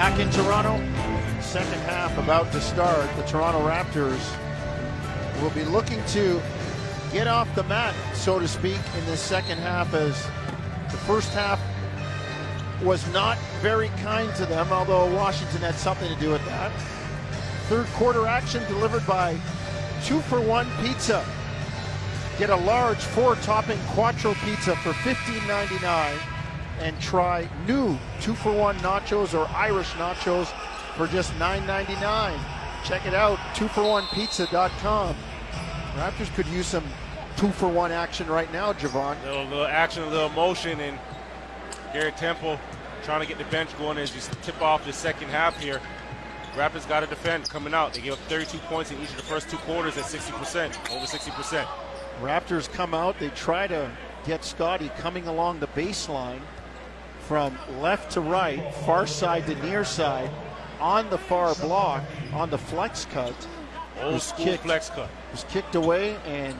Back in Toronto, second half about to start. The Toronto Raptors will be looking to get off the mat, so to speak, in this second half as the first half was not very kind to them, although Washington had something to do with that. Third quarter action delivered by two for one pizza. Get a large four topping quattro pizza for $15.99 and try new two for one nachos or Irish nachos for just $9.99. Check it out, two for one pizza.com. Raptors could use some two for one action right now, Jevohn. Little, little action, a little motion, and Garrett Temple trying to get the bench going as you tip off the second half here. Raptors got to defend coming out. They gave up 32 points in each of the first two quarters at 60%, over 60%. Raptors come out, they try to get Scotty coming along the baseline from left to right, far side to near side, on the far block, on the flex cut. Old was school kicked, flex cut. Was kicked away, and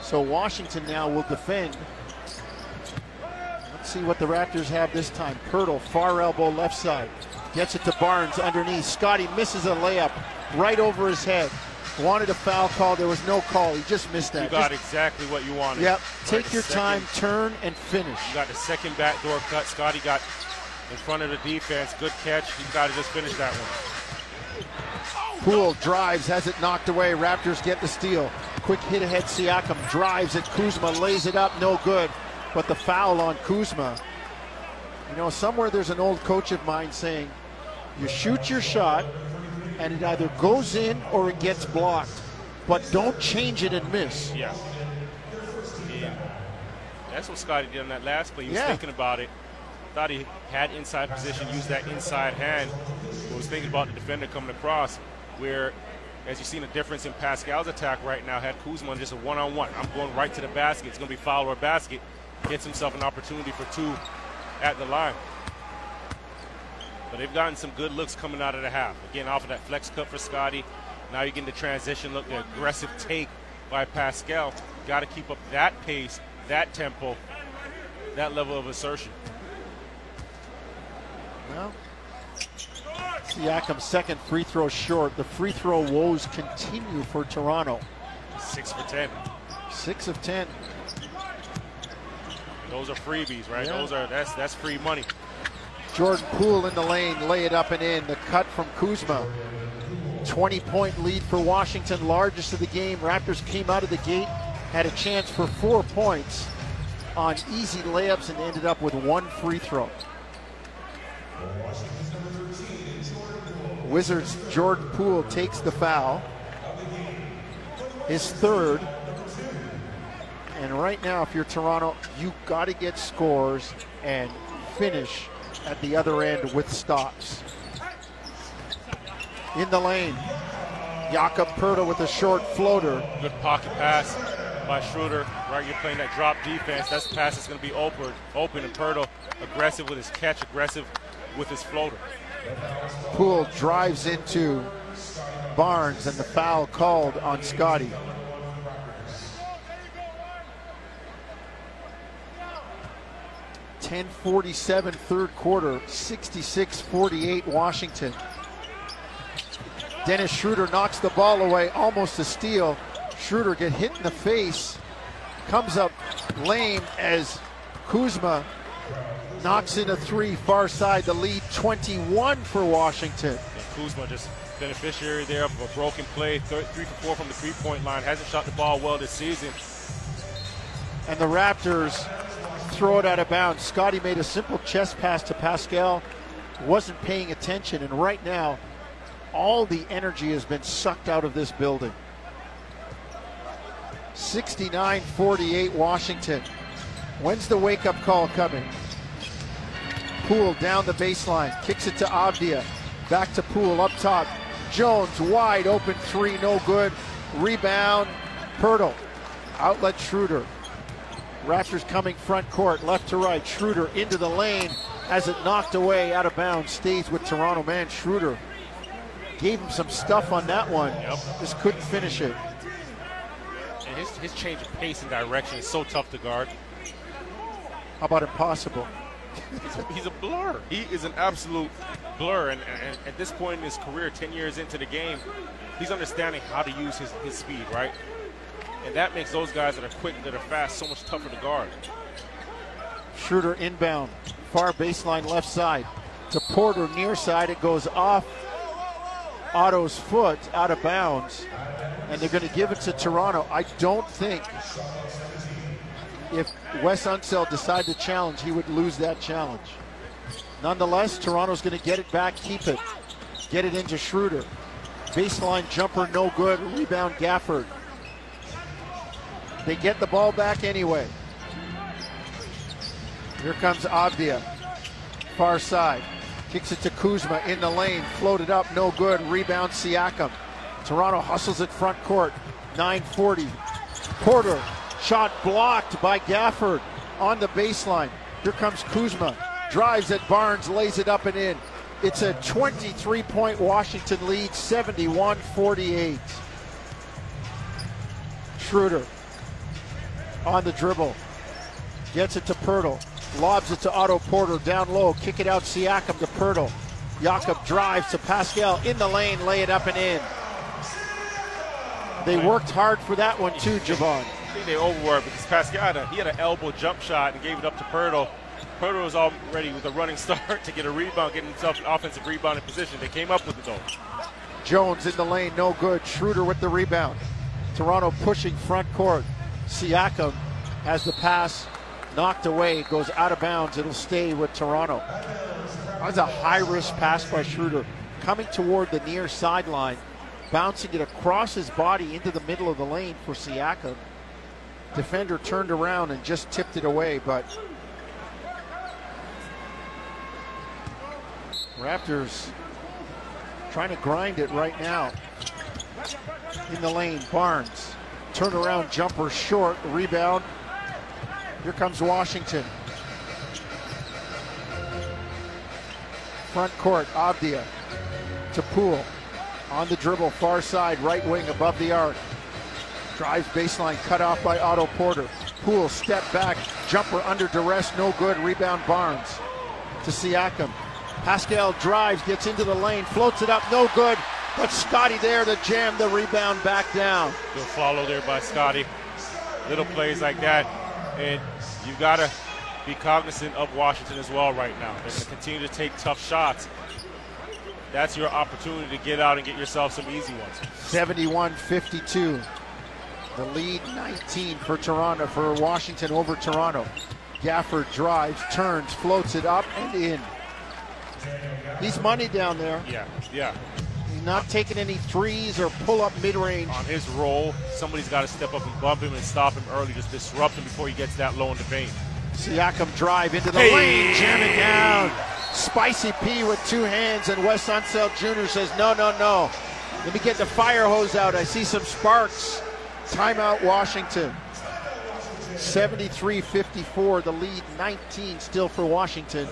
so Washington now will defend. Let's see what the Raptors have this time. Poeltl, far elbow, left side. Gets it to Barnes underneath. Scotty misses a layup right over his head. Wanted a foul call. There was no call. He just missed that. You got Just- exactly what you wanted. Yep. Take the your second- time, turn, and finish. You got the second backdoor cut. Scotty got in front of the defense. Good catch. You got to just finish that one. Poole drives, has it knocked away. Raptors get the steal. Quick hit ahead. Siakam drives it. Kuzma lays it up. No good. But the foul on Kuzma. You know, somewhere there's an old coach of mine saying, you shoot your shot, and it either goes in or it gets blocked. But don't change it and miss. Yeah. Yeah. That's what Scotty did on that last play. He was Yeah. thinking about it. Thought he had inside position, used that inside hand. But was thinking about the defender coming across. Where, as you've seen a difference in Pascal's attack right now, had Kuzma on just a one-on-one. I'm going right to the basket. It's going to be foul or basket. Gets himself an opportunity for two at the line. But they've gotten some good looks coming out of the half. Again, off of that flex cut for Scotty. Now you're getting the transition look, the aggressive take by Pascal. Got to keep up that pace, that tempo, that level of assertion. Well, Siakam's second free throw short. The free throw woes continue for Toronto. Six for ten. Six of ten. Those are freebies, right? Yeah. Those are that's that's free money. Jordan Poole in the lane, lay it up and in. The cut from Kuzma. 20 point lead for Washington, largest of the game. Raptors came out of the gate, had a chance for four points on easy layups and ended up with one free throw. Wizards Jordan Poole takes the foul. His third. And right now, if you're Toronto, you got to get scores and finish at the other end with stops. In the lane, Jakob Poeltl with a short floater. Good pocket pass by Schroeder. Right, you're playing that drop defense. That's pass that's going to be open, open, and Poeltl aggressive with his catch, aggressive with his floater. Poole drives into Barnes, and the foul called on Scotty. Ten forty-seven third quarter, 66-48 Washington. Dennis Schroeder knocks the ball away, almost a steal. Schroeder get hit in the face, comes up lame as Kuzma knocks in a three, far side, the lead 21 for Washington. And Kuzma just beneficiary there of a broken play, three for four from the three-point line. Hasn't shot the ball well this season. And the Raptors throw it out of bounds. Scotty made a simple chest pass to Pascal, wasn't paying attention, and right now, all the energy has been sucked out of this building. 69 48 Washington. When's the wake up call coming? Poole down the baseline, kicks it to Avdija. Back to Poole up top. Jones wide open three, no good. Rebound, Poeltl. Outlet Schroeder. Raptors coming front court, left to right. Schroeder into the lane as it knocked away out of bounds. Stays with Toronto man. Schroeder gave him some stuff on that one. Yep. Just couldn't finish it. And his, his change of pace and direction is so tough to guard. How about impossible? he's, he's, a blur. He is an absolute blur. And, and, at this point in his career, 10 years into the game, he's understanding how to use his, his speed, right? And that makes those guys that are quick, that are fast, so much tougher to guard. Schroeder inbound, far baseline left side to Porter near side. It goes off Otto's foot out of bounds, and they're going to give it to Toronto. I don't think if Wes Unseld decided to challenge, he would lose that challenge. Nonetheless, Toronto's going to get it back, keep it, get it into Schroeder. Baseline jumper, no good. Rebound, Gafford. They get the ball back anyway. Here comes Avdija. Far side. Kicks it to Kuzma in the lane. Floated up, no good. Rebound, Siakam. Toronto hustles it front court. 940. Porter. Shot blocked by Gafford on the baseline. Here comes Kuzma. Drives at Barnes, lays it up and in. It's a 23 point Washington lead, 71 48. Schroeder on the dribble. Gets it to Poeltl. Lobs it to Otto Porter down low. Kick it out Siakam to Poeltl. Jakob drives to Pascal in the lane, lay it up and in. They worked hard for that one too, Jevohn. I think they overworked because Pascal had a, he had an elbow jump shot and gave it up to Poeltl. Poeltl was already with a running start to get a rebound, getting himself an offensive rebounding position. They came up with it though. Jones in the lane, no good. Schroeder with the rebound. Toronto pushing front court. Siakam has the pass knocked away, goes out of bounds. It'll stay with Toronto. That was a high risk pass by Schroeder coming toward the near sideline, bouncing it across his body into the middle of the lane for Siakam. Defender turned around and just tipped it away, but Raptors trying to grind it right now. In the lane, Barnes. Turnaround jumper short, rebound here comes Washington. Front court, Avdija to Poole. On the dribble, far side, right wing above the arc. Drives baseline, cut off by Otto Porter. Poole step back, jumper under duress, no good. Rebound Barnes to Siakam. Pascal drives, gets into the lane, floats it up, no good. But Scotty there to jam the rebound back down. Good follow there by Scotty. Little plays like that and you've got to be cognizant of Washington as well right now. They're going to continue to take tough shots. That's your opportunity to get out and get yourself some easy ones. 71 52. The lead 19 for Toronto, for Washington over Toronto. Gafford drives, turns, floats it up and in. He's money down there. Yeah, yeah. He's not taking any threes or pull up mid range. On his roll, somebody's got to step up and bump him and stop him early, just disrupt him before he gets that low in the paint. Siakam drive into the hey. lane, jam it down. Spicy P with two hands, and Wes Unseld Jr. says, No, no, no. Let me get the fire hose out. I see some sparks. Timeout, Washington. 73 54, the lead 19 still for Washington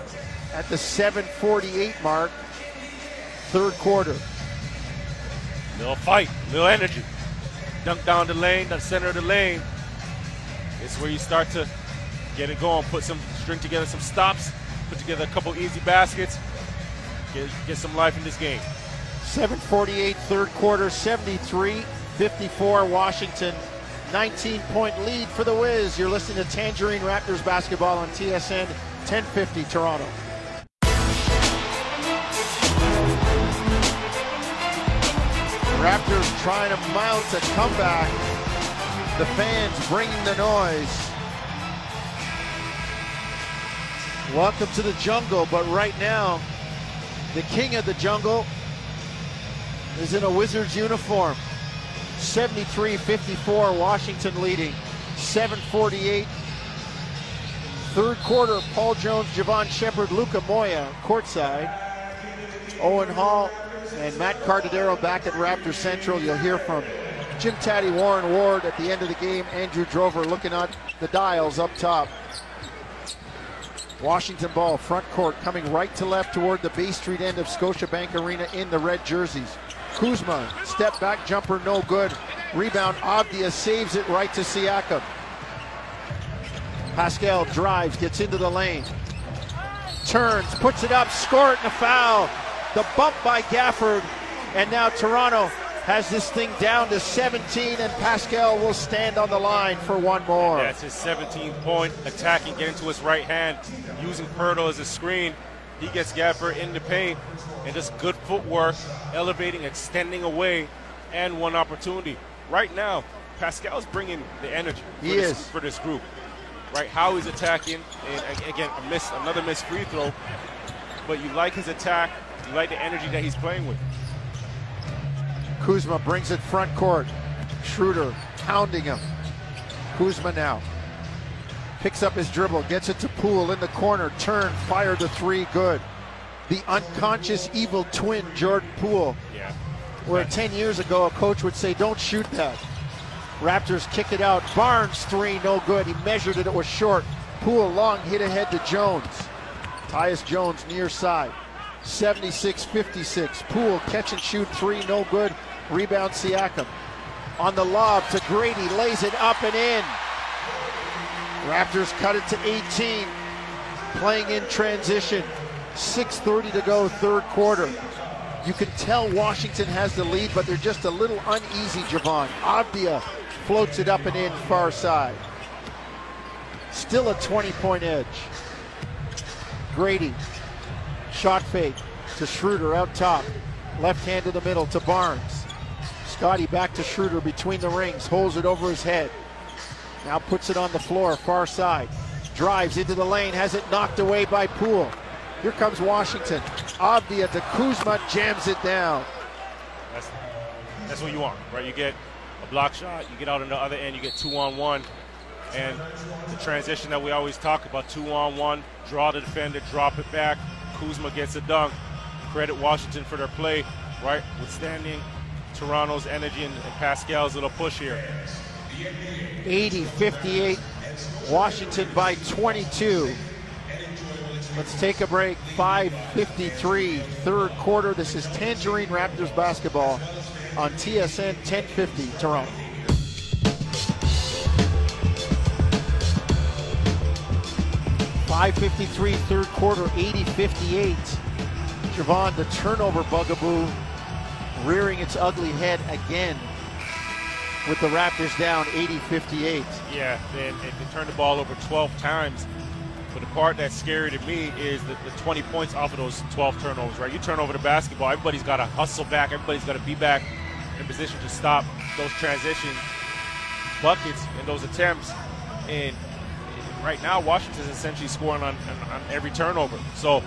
at the 748 mark, third quarter. Little fight, little energy. Dunk down the lane, the center of the lane. It's where you start to get it going, put some, string together some stops, put together a couple easy baskets, get, get some life in this game. 748 third quarter, 73 54 Washington. 19 point lead for the Wiz. You're listening to Tangerine Raptors basketball on TSN 1050 Toronto. Raptors trying to mount a comeback. The fans bringing the noise. Welcome to the jungle, but right now, the king of the jungle is in a Wizards uniform. 73 54, Washington leading. 748. Third quarter, Paul Jones, Jevohn Shepherd, Luca Moya, courtside. Owen Hall and Matt Cardadero back at Raptor Central. You'll hear from Jim Taddy, Warren Ward at the end of the game. Andrew Drover looking at the dials up top. Washington ball, front court, coming right to left toward the Bay Street end of Scotiabank Arena in the red jerseys. Kuzma, step back jumper, no good. Rebound, Avdija saves it right to Siakam. Pascal drives, gets into the lane. turns, puts it up, score it, and a foul. The bump by Gafford, and now Toronto has this thing down to 17, and Pascal will stand on the line for one more. That's his 17th point, attacking, getting to his right hand, using Poeltl as a screen. He gets Gafford in the paint, and just good footwork, elevating, extending away, and one opportunity. Right now, Pascal's bringing the energy for, he this, is. for this group. Right, how he's attacking, and again, a miss, another missed free throw. But you like his attack, you like the energy that he's playing with. Kuzma brings it front court. Schroeder pounding him. Kuzma now picks up his dribble, gets it to Poole in the corner, turn, fire the three, good. The unconscious evil twin, Jordan Poole. Yeah. Where 10 years ago a coach would say, don't shoot that. Raptors kick it out. Barnes three, no good. He measured it, it was short. Poole long hit ahead to Jones. Tyus Jones near side. 76 56. Poole catch and shoot three, no good. Rebound Siakam. On the lob to Grady, lays it up and in. Raptors cut it to 18. Playing in transition. 6.30 to go, third quarter. You can tell Washington has the lead, but they're just a little uneasy, Jevohn. Avdija floats it up and in far side. Still a 20 point edge. Grady, shot fake to Schroeder out top. Left hand in the middle to Barnes. Scotty back to Schroeder between the rings, holds it over his head. Now puts it on the floor, far side. Drives into the lane, has it knocked away by Poole. Here comes Washington. Avdija to Kuzma, jams it down. That's, that's what you want, right? You get a block shot, you get out on the other end, you get two on one. And the transition that we always talk about two on one, draw the defender, drop it back. Kuzma gets a dunk. Credit Washington for their play, right? Withstanding Toronto's energy and, and Pascal's little push here. 80 58, Washington by 22. Let's take a break. 5:53, third quarter. This is Tangerine Raptors basketball on TSN 1050 Toronto. Five fifty-three, third quarter, 80-58. Jevohn, the turnover bugaboo, rearing its ugly head again with the Raptors down 80-58. Yeah, they, they turned the ball over 12 times. But the part that's scary to me is the, the 20 points off of those 12 turnovers, right? You turn over the basketball, everybody's got to hustle back, everybody's got to be back in position to stop those transition buckets and those attempts. And right now, Washington's essentially scoring on, on, on every turnover. So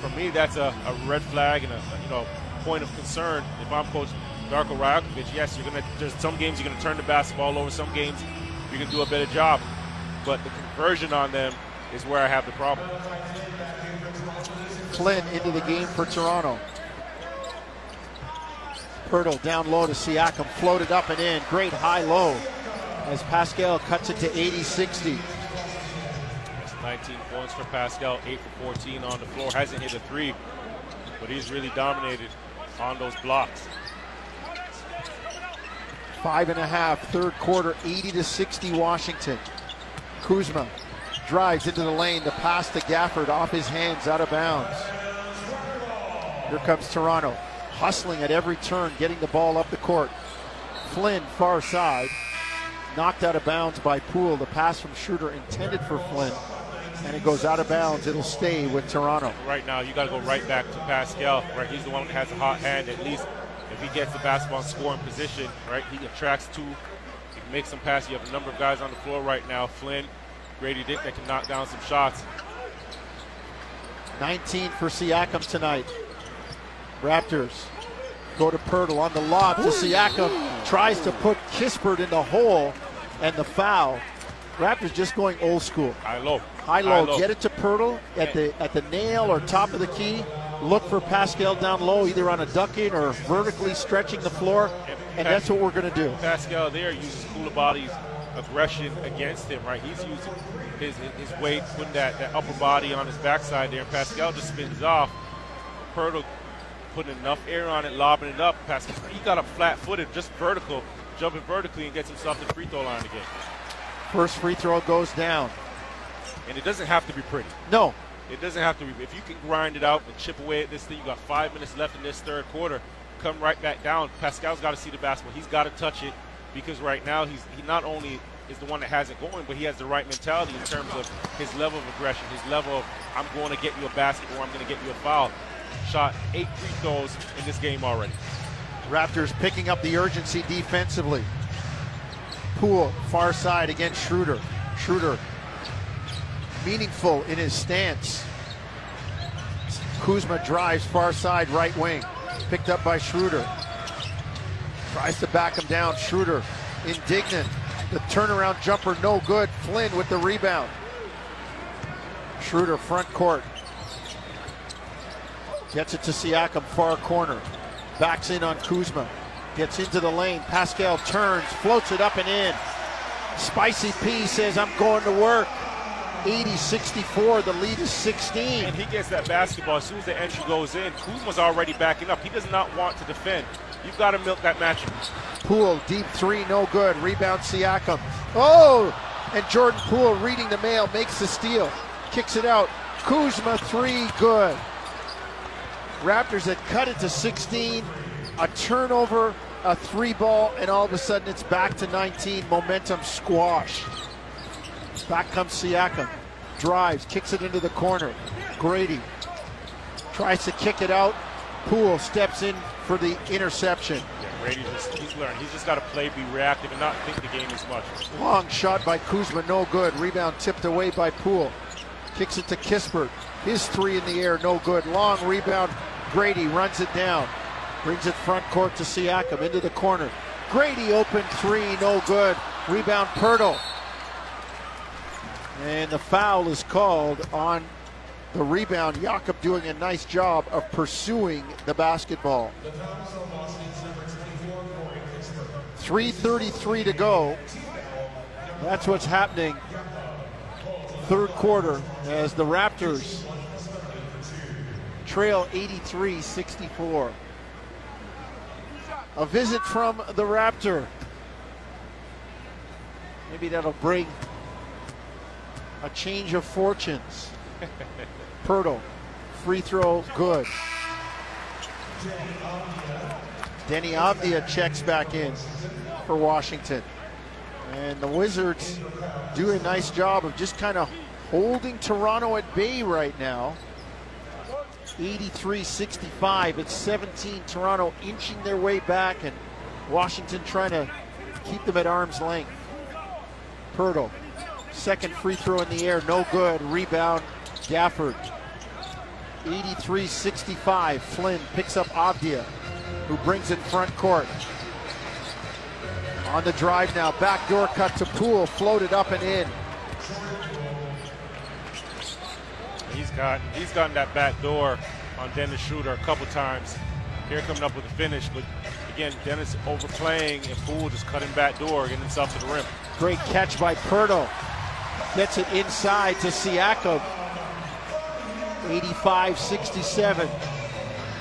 for me, that's a, a red flag and a, a, you know point of concern. If I'm Coach Darko Rajakovic, yes, you're gonna. There's some games you're gonna turn the basketball over. Some games you're gonna do a better job. But the conversion on them is where I have the problem. Flynn into the game for Toronto. Poeltl down low to Siakam, floated up and in. Great high low as Pascal cuts it to 80 60. 19 points for Pascal, 8 for 14 on the floor. Hasn't hit a three, but he's really dominated on those blocks. Five and a half, third quarter, 80 to 60 Washington. Kuzma drives into the lane, the pass to Gafford off his hands, out of bounds. Here comes Toronto, hustling at every turn, getting the ball up the court. Flynn, far side, knocked out of bounds by Poole. The pass from Schroeder intended for Flynn, and it goes out of bounds. It'll stay with Toronto. Right now, you got to go right back to Pascal. Right, he's the one that has a hot hand. At least if he gets the basketball in scoring position, right, he attracts two. He can make some passes. You have a number of guys on the floor right now. Flynn, Grady Dick that can knock down some shots. 19 for Siakam tonight. Raptors go to Poeltl on the lob to Siakam. Tries to put Kispert in the hole and the foul. Raptors just going old school. High low. High low. High low. Get it to Poeltl at the at the nail or top of the key. Look for Pascal down low, either on a ducking or vertically stretching the floor, and that's what we're going to do. Pascal there uses Coulibaly's aggression against him, right? He's using his his weight, putting that, that upper body on his backside there, and Pascal just spins off. Poeltl putting enough air on it, lobbing it up. Pascal, he got a flat footed, just vertical, jumping vertically, and gets himself to the free throw line again. First free throw goes down. And it doesn't have to be pretty. No, It doesn't have to be. If you can grind it out and chip away at this thing, you got five minutes left in this third quarter. Come right back down. Pascal's got to see the basketball. He's got to touch it because right now he's he not only is the one that has it going, but he has the right mentality in terms of his level of aggression, his level of I'm going to get you a basket or I'm going to get you a foul. Shot eight free throws in this game already. Raptors picking up the urgency defensively. Poole, far side against Schroeder. Schroeder, meaningful in his stance. Kuzma drives far side right wing. Picked up by Schroeder. Tries to back him down. Schroeder, indignant. The turnaround jumper, no good. Flynn with the rebound. Schroeder, front court. Gets it to Siakam, far corner. Backs in on Kuzma. Gets into the lane. Pascal turns, floats it up and in. Spicy P says, I'm going to work. 80 64. The lead is 16. And he gets that basketball as soon as the entry goes in. Kuzma's already backing up. He does not want to defend. You've got to milk that matchup. Poole, deep three, no good. Rebound Siakam. Oh! And Jordan Poole reading the mail, makes the steal. Kicks it out. Kuzma, three, good. Raptors had cut it to 16. A turnover, a three ball, and all of a sudden it's back to 19. Momentum squash. Back comes Siakam. Drives, kicks it into the corner. Grady tries to kick it out. Poole steps in for the interception. Yeah, Grady just he's learned. He's just got to play, be reactive, and not think the game as much. Long shot by Kuzma, no good. Rebound tipped away by Poole. Kicks it to Kispert. His three in the air, no good. Long rebound. Grady runs it down. Brings it front court to Siakam into the corner. Grady open three, no good. Rebound Poeltl. And the foul is called on the rebound. Jakob doing a nice job of pursuing the basketball. 3.33 to go. That's what's happening. Third quarter as the Raptors trail 83 64. A visit from the Raptor. Maybe that'll bring a change of fortunes. Poeltl, free throw, good. Deni Avdija checks back in for Washington. And the Wizards do a nice job of just kind of holding Toronto at bay right now. 83 65. It's 17. Toronto inching their way back, and Washington trying to keep them at arm's length. Poeltl, second free throw in the air, no good. Rebound, Gafford. 83 65. Flynn picks up Avdija, who brings it front court. On the drive now, backdoor cut to Poole, floated up and in. He's got he's gotten that back door on Dennis Schroeder a couple times. Here coming up with the finish, but again, Dennis overplaying and Poole just cutting back door, getting himself to the rim. Great catch by Poeltl. Gets it inside to Siakam. 85-67.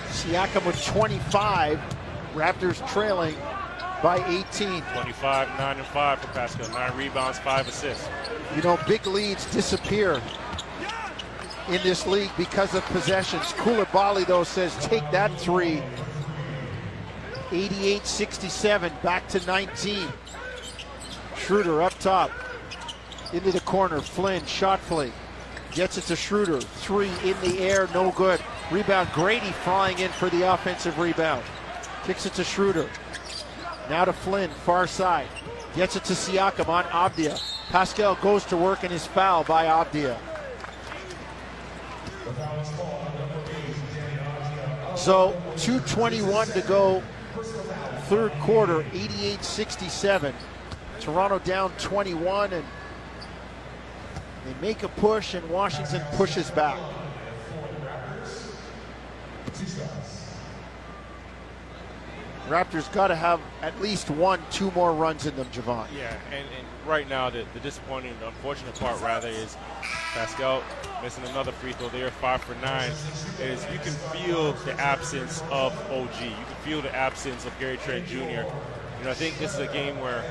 Siakam with 25. Raptors trailing by 18. 25, 9 and 5 for Pascal. 9 rebounds, 5 assists. You know, big leads disappear in this league because of possessions. Coulibaly, though, says take that three. 88 67, back to 19. Schroeder up top. Into the corner. Flynn, shot fake. Gets it to Schroeder. Three in the air, no good. Rebound, Grady flying in for the offensive rebound. Kicks it to Schroeder. Now to Flynn, far side. Gets it to Siakam on Avdija. Pascal goes to work and is fouled by Avdija. So 221 to go, third quarter, 88-67. Toronto down 21 and they make a push and Washington pushes back. Raptors got to have at least one, two more runs in them, Jevohn. Yeah, and, and right now the, the disappointing, the unfortunate part rather is Pascal missing another free throw there, five for nine. Is you can feel the absence of OG. You can feel the absence of Gary Trent Jr. You know, I think this is a game where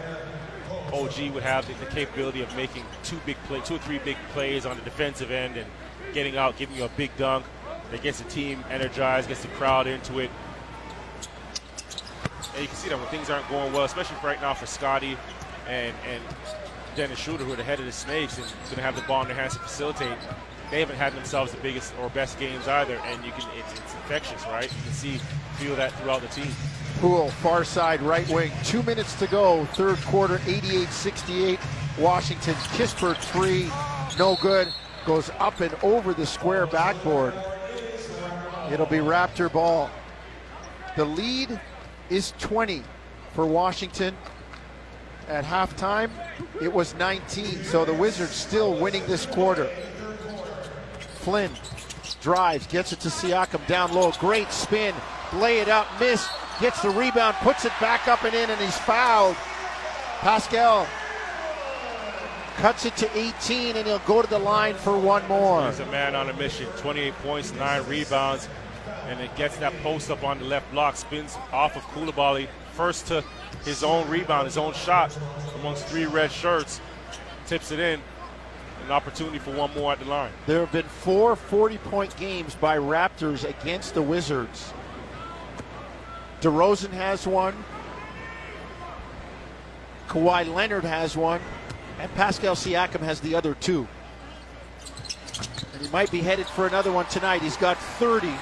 OG would have the, the capability of making two big play, two or three big plays on the defensive end, and getting out, giving you a big dunk that gets the team energized, gets the crowd into it. And you can see that when things aren't going well, especially right now for Scotty and, and Dennis Schroeder, who are the head of the Snakes and going to have the ball in their hands to facilitate, they haven't had themselves the biggest or best games either. And you can it's, it's infectious, right? You can see, feel that throughout the team. Poole, far side, right wing. Two minutes to go, third quarter, 88-68. Washington, Kispert three, no good. Goes up and over the square backboard. It'll be Raptor ball. The lead is 20 for Washington. At halftime, it was 19, so the Wizards still winning this quarter. Flynn drives, gets it to Siakam down low. Great spin, lay it up, miss, gets the rebound, puts it back up and in, and he's fouled. Pascal cuts it to 18, and he'll go to the line for one more. He's a man on a mission. 28 points, nine rebounds, and it gets that post up on the left block, spins off of Coulibaly, first to his own rebound, his own shot amongst three red shirts, tips it in. An opportunity for one more at the line. There have been four 40 point games by Raptors against the Wizards. DeRozan has one. Kawhi Leonard has one. And Pascal Siakam has the other two. And he might be headed for another one tonight. He's got 30.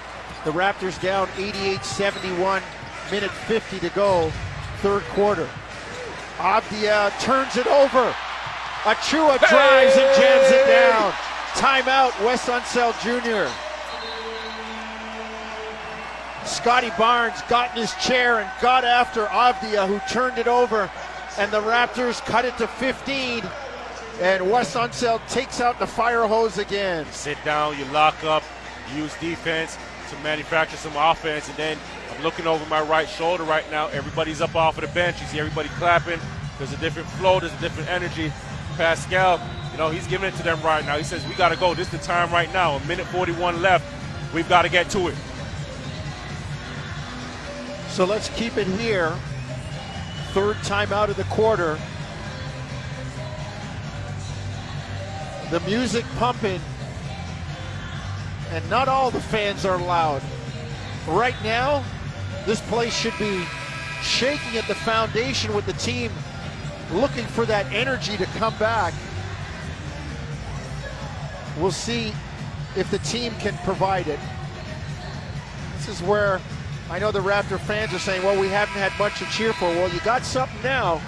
The Raptors down 88 71, minute 50 to go, third quarter. Avdija turns it over. Achiuwa drives and jams it down. Timeout, Wes Unseld Jr. Scotty Barnes got in his chair and got after Avdija, who turned it over, and the Raptors cut it to 15. And Wes Unseld takes out the fire hose again. Sit down, you lock up, use defense to manufacture some offense, and then I'm looking over my right shoulder right now. Everybody's up off of the bench. You see everybody clapping. There's a different flow, there's a different energy. Pascal, you know, he's giving it to them right now. He says, We got to go. This is the time right now. A minute 41 left. We've got to get to it. So let's keep it here. Third time out of the quarter. The music pumping. And not all the fans are loud. Right now, this place should be shaking at the foundation with the team looking for that energy to come back. We'll see if the team can provide it. This is where I know the Raptor fans are saying, well, we haven't had much to cheer for. Well, you got something now.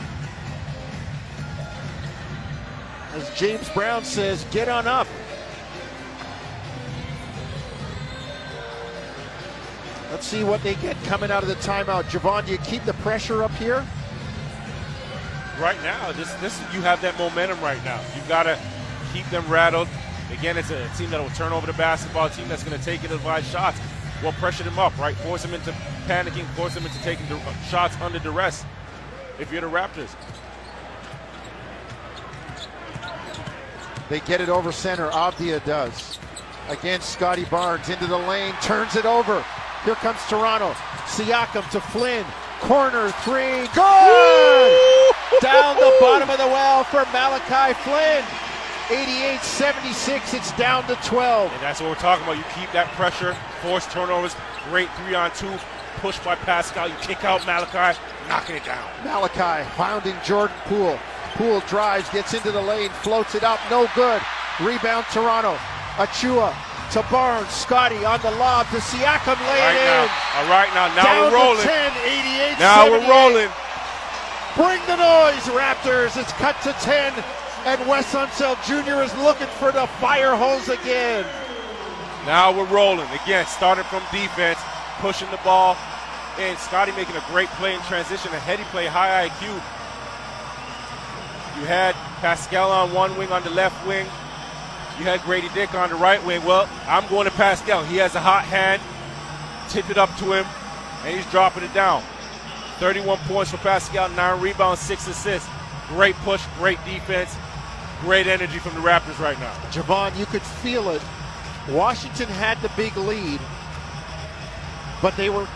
As James Brown says, get on up. Let's see what they get coming out of the timeout. Jevohn, do you keep the pressure up here? Right now, this this you have that momentum right now. You've got to keep them rattled. Again, it's a team that will turn over the basketball, a team that's going to take it and provide shots. Well, pressure them up, right? Force them into panicking, force them into taking uh, shots under duress. If you're the Raptors, They get it over center. Avdija does. Against Scotty Barnes into the lane, turns it over. Here comes Toronto. Siakam to Flynn. Corner three. Good! Down the bottom of the well for Malachi Flynn. 88 76. It's down to 12. and that's what we're talking about. You keep that pressure, force turnovers, great three on two, push by Pascal. You kick out Malachi, knocking it down. Malachi pounding Jordan Poole. Poole drives, gets into the lane, floats it up, no good. Rebound Toronto. Achiuwa to Barnes. Scotty on the lob to Siakam, lay Right now, in. all right now, now Down we're rolling. to 10, 88 Now we're rolling. Bring the noise, Raptors. It's cut to 10, and Wes Unseld Jr. is looking for the fire hose again. Now we're rolling. Again, starting from defense, pushing the ball. And Scotty making a great play in transition, a heady play, high IQ. You had Pascal on one wing, on the left wing. You had Grady Dick on the right wing. Well, I'm going to Pascal. He has a hot hand. Tip it up to him, and he's dropping it down. 31 points for Pascal, nine rebounds, six assists. Great push, great defense, great energy from the Raptors right now. Jevohn, you could feel it. Washington had the big lead, but they were,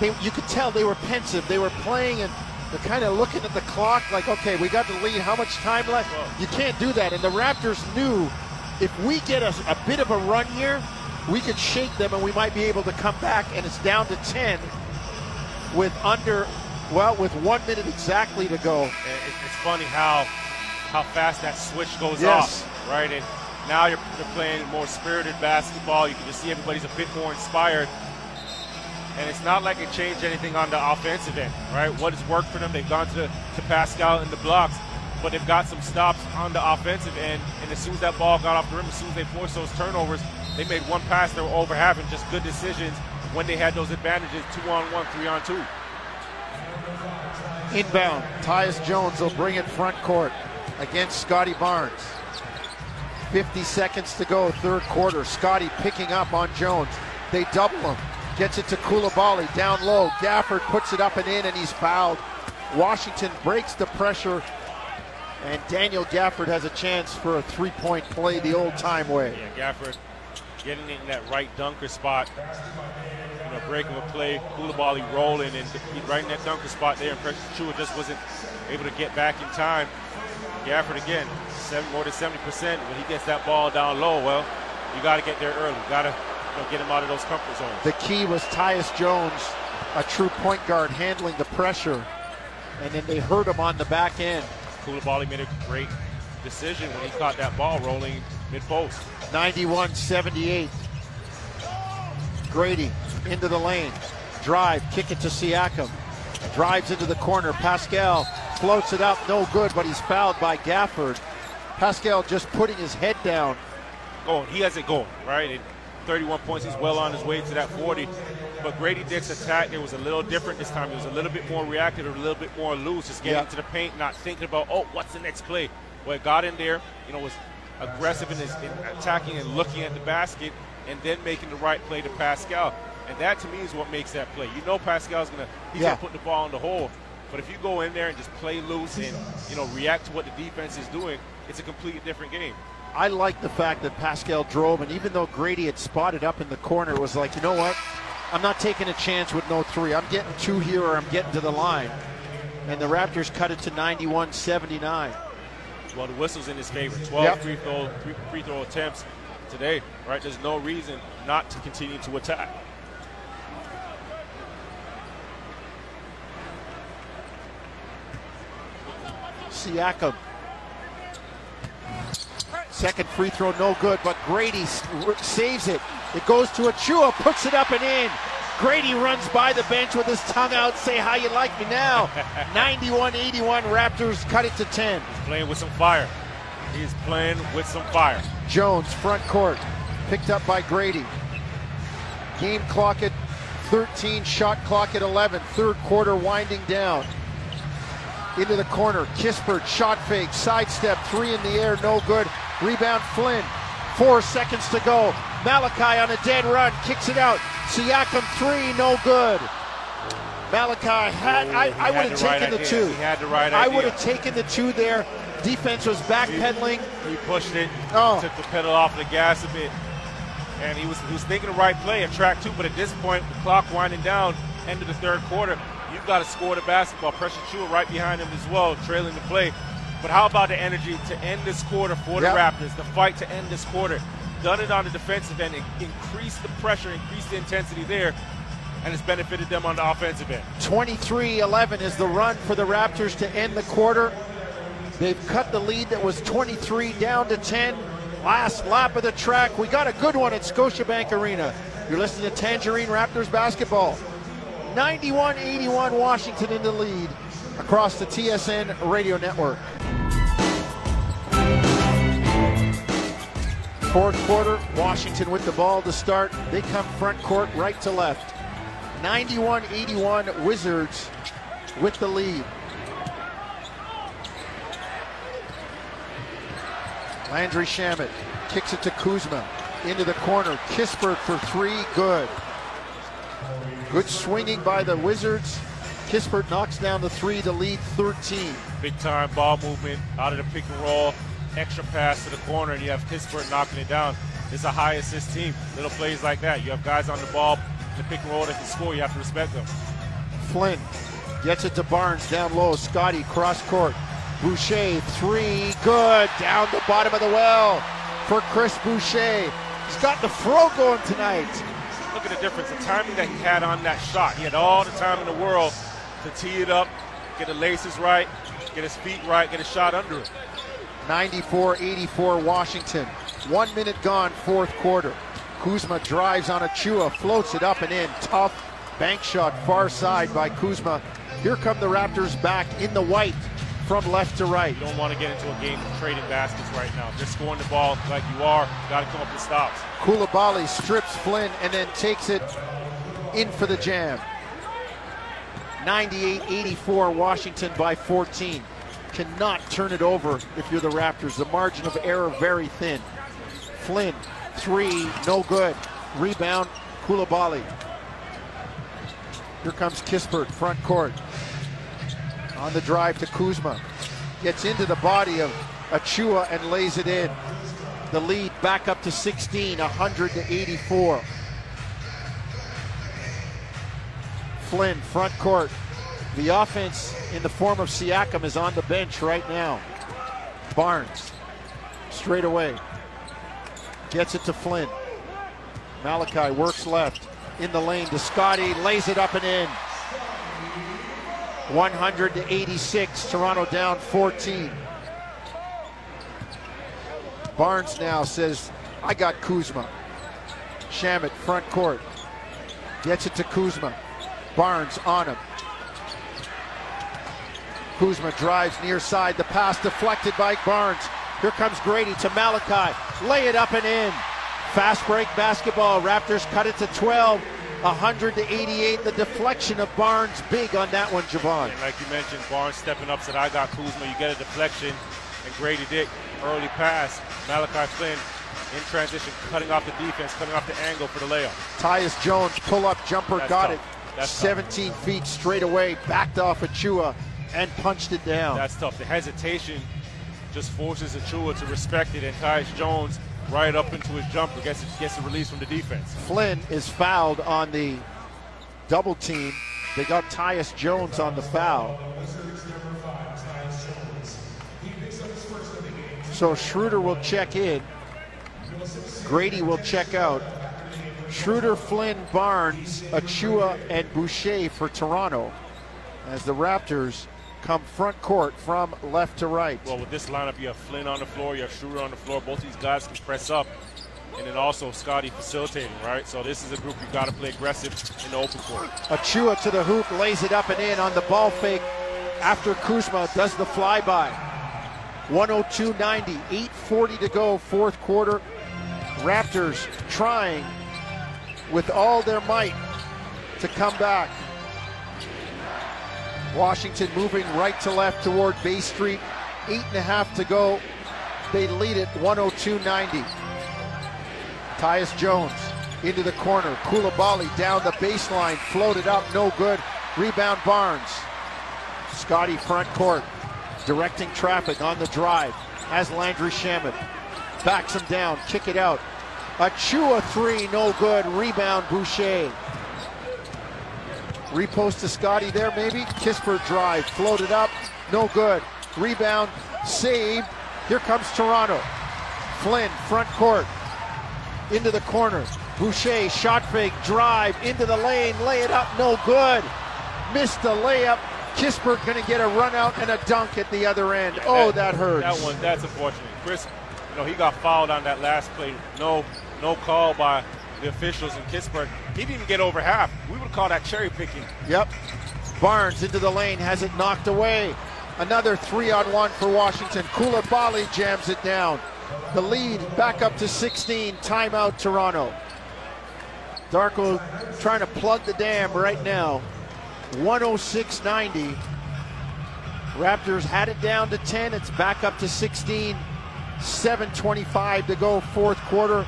they, you could tell they were pensive. They were playing and they're kind of looking at the clock like, okay, we got the lead. How much time left? You can't do that. And the Raptors knew if we get a, a bit of a run here, we could shake them and we might be able to come back. And it's down to 10 with under, well, with one minute exactly to go. It's funny how how fast that switch goes Yes. off, right? And now you're, you're playing more spirited basketball. You can just see everybody's a bit more inspired. And it's not like it changed anything on the offensive end, right? What has worked for them? They've gone to, to Pascal in the blocks, but they've got some stops on the offensive end. And as soon as that ball got off the rim, as soon as they forced those turnovers, they made one pass they were over having just good decisions when they had those advantages two on one, three on two. Inbound, Tyus Jones will bring it front court against Scotty Barnes. 50 seconds to go, third quarter. Scotty picking up on Jones. They double him. Gets it to Coulibaly down low. Gafford puts it up and in, and he's fouled. Washington breaks the pressure, and Daniel Gafford has a chance for a three-point play the old-time way. Yeah, Gafford getting in that right dunker spot. You know, breaking a play, Coulibaly rolling, and right in that dunker spot there, and Precious Chua just wasn't able to get back in time. Gafford again, seven, more than 70%. When he gets that ball down low, well, you got to get there early. Got to you know, get him out of those comfort zones. The key was Tyus Jones, a true point guard, handling the pressure, and then they hurt him on the back end. Coulibaly made a great decision when he caught that ball rolling mid-post. 91 78. Grady into the lane. Drive, kick it to Siakam. Drives into the corner. Pascal floats it up, no good, but he's fouled by Gafford. Pascal just putting his head down. Oh, going. He has it going, right? And 31 points. He's well on his way to that 40. But Grady Dick's attack, it was a little different this time. It was a little bit more reactive, a little bit more loose, just getting into the paint, not thinking about, oh, what's the next play? Well, it got in there, you know, was aggressive in, his, in attacking and looking at the basket, and then making the right play to Pascal. And that to me is what makes that play. You know Pascal's gonna he's Yeah. gonna put the ball in the hole. But if you go in there and just play loose and you know react to what the defense is doing, it's a completely different game. I like the fact that Pascal drove, and even though Grady had spotted up in the corner, was like, you know what? I'm not taking a chance with no three. I'm getting two here or I'm getting to the line. And the Raptors cut it to 91 79. Well, the whistle's in his favor. 12 Yep. free, throw, free, free throw attempts today, right? There's no reason not to continue to attack. Siakam. Second free throw, no good, but Grady saves it. It goes to Achiuwa, puts it up and in. Grady runs by the bench with his tongue out, say how you like me now. 91 81, Raptors cut it to 10. He's playing with some fire. He's playing with some fire. Jones, front court, picked up by Grady. Game clock at 13, shot clock at 11. Third quarter winding down. Into the corner, Kispert, shot fake, sidestep, three in the air, no good. Rebound Flynn. Four seconds to go. Malachi on a dead run, kicks it out. Siakam three, no good. Malachi had, I, I would have the right taken the idea. two. He had the right I would have taken the two there. Defense was backpedaling. He pushed it, Oh. took the pedal off the gas a bit, and he was he was thinking the right play at track two. But at this point, the clock winding down, end of the third quarter, you've got to score the basketball. Precious Achiuwa right behind him as well, trailing the play. But how about the energy to end this quarter for the Yep. Raptors? The fight to end this quarter. Done it on the defensive end, and increased the pressure, increased the intensity there, and it's benefited them on the offensive end. 23 11 is the run for the Raptors to end the quarter. They've cut the lead that was 23 down to 10. Last lap of the track. We got a good one at Scotiabank Arena. You're listening to Tangerine Raptors basketball. 91 81 Washington in the lead across the TSN radio network. Fourth quarter, Washington with the ball to start. They come front court right to left. 91 81 Wizards with the lead. Landry Shamet kicks it to Kuzma into the corner. Kispert for three, good. Good swinging by the Wizards. Kispert knocks down the three to lead 13. big time ball movement out of the pick and roll, extra pass to the corner, and you have Kispert knocking it down. It's a high assist team. Little plays like that. You have guys on the ball, the pick and roll that can score. You have to respect them. Flynn gets it to Barnes down low. Scotty cross court. Boucher three, good. Down the bottom of the well. for Chris Boucher. He's got the throw going tonight. The difference, the timing that he had on that shot. He had all the time in the world to tee it up, get the laces right, get his feet right, get a shot under it. 94-84 Washington. One minute gone, fourth quarter. Kuzma drives on Achiuwa, floats it up and in. Tough bank shot, far side by Kuzma. Here come the Raptors back in the white from left to right. You don't want to get into a game of trading baskets right now. Just scoring the ball like you are, got to come up with stops. Coulibaly strips Flynn and then takes it in for the jam. 98-84 Washington by 14. Cannot turn it over if you're the Raptors. The margin of error very thin. Flynn, three, no good. Rebound, Coulibaly. Here comes Kispert, front court. On the drive to Kuzma. Gets into the body of Achiuwa and lays it in. The lead back up to 16, 100 to 84. Flynn, front court. The offense in the form of Siakam is on the bench right now. Barnes, straight away. Gets it to Flynn. Malachi works left. In the lane to Scotty, lays it up and in. 100 to 86. Toronto down 14. Barnes now says, I got Kuzma. Shamet, front court. Gets it to Kuzma. Barnes on him. Kuzma drives near side. The pass deflected by Barnes. Here comes Grady to Malachi. Lay it up and in. Fast break basketball. Raptors cut it to 12. 100 to 88. The deflection of Barnes big on that one, Jevohn. And like you mentioned, Barnes stepping up said, I got Kuzma. You get a deflection. And Grady Dick, early pass. Malachi Flynn in transition, cutting off the defense, cutting off the angle for the layup. Tyus Jones, pull up jumper, That's got tough. it. That's 17 feet straight away, backed off Achiuwa and punched it down. That's tough. The hesitation just forces Achiuwa to respect it, and Tyus Jones right up into his jumper gets gets a release from the defense. Flynn is fouled on the double team. They got Tyus Jones on the foul. So Schroeder will check in. Grady will check out. Schroeder, Flynn, Barnes, Achiuwa, and Boucher for Toronto as the Raptors come front court from left to right. Well, with this lineup, you have Flynn on the floor, you have Schroeder on the floor. Both these guys can press up, and then also Scotty facilitating, right? So this is a group you've got to play aggressive in the open court. Achiuwa to the hoop, lays it up and in on the ball fake after Kuzma does the flyby. 102.90, 8.40 to go, fourth quarter. Raptors trying with all their might to come back. Washington moving right to left toward Bay Street. Eight and a half to go. They lead it 102.90. Tyus Jones into the corner. Coulibaly down the baseline, floated up, no good. Rebound Barnes. Scotty front court, directing traffic on the drive. Has Landry Shamet. Backs him down, kick it out. a Achiuwa three, no good. Rebound Boucher. Repost to Scotty there, maybe. Kispert drive, floated up, no good. Rebound, saved. Here comes Toronto. Flynn, front court, into the corner. Boucher, shot fake, drive, into the lane, lay it up, no good. Missed the layup. Kispert going to get a run out and a dunk at the other end. Oh, that hurts. That one, that's unfortunate. Chris, you know, he got fouled on that last play. No, no call by the officials in Kispert. He didn't even get over half. We would call that cherry picking. Yep. Barnes into the lane, has it knocked away. Another three on one for Washington. Coulibaly jams it down. The lead back up to 16. Timeout, Toronto. Darko trying to plug the dam right now. 106.90. Raptors had it down to 10. It's back up to 16. 7.25 to go, fourth quarter.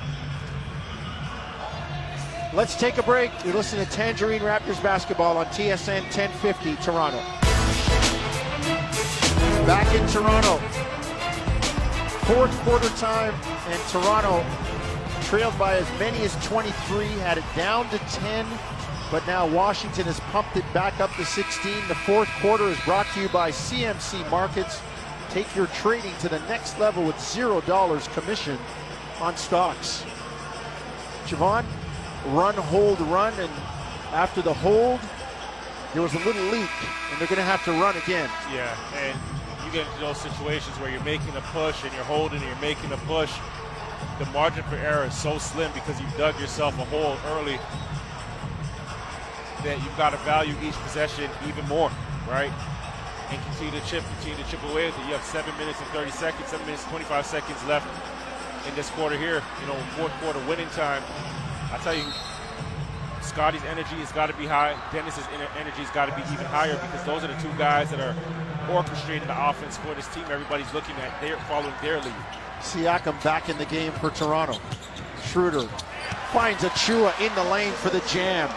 Let's take a break. You're listening to Tangerine Raptors basketball on TSN 1050 Toronto. Back in Toronto. Fourth quarter time, and Toronto trailed by as many as 23, had it down to 10, but now Washington has pumped it back up to 16. The fourth quarter is brought to you by CMC Markets. Take your trading to the next level with $0 commission on Stocks. Jevohn, run, hold, run, and after the hold, there was a little leak, and they're going to have to run again. Yeah, and you get into those situations where you're making a push and you're holding and you're making a push. The margin for error is so slim because you've dug yourself a hole early that you've got to value each possession even more, right? And continue to chip, continue to chip away. You have seven minutes and 30 seconds, seven minutes and 25 seconds left in this quarter here. You know, fourth quarter winning time. I tell you, Scotty's energy has got to be high. Dennis's energy has got to be even higher because those are the two guys that are orchestrating the offense for this team. Everybody's looking at, they're following their lead. Siakam back in the game for Toronto. Schroeder finds Achiuwa in the lane for the jam.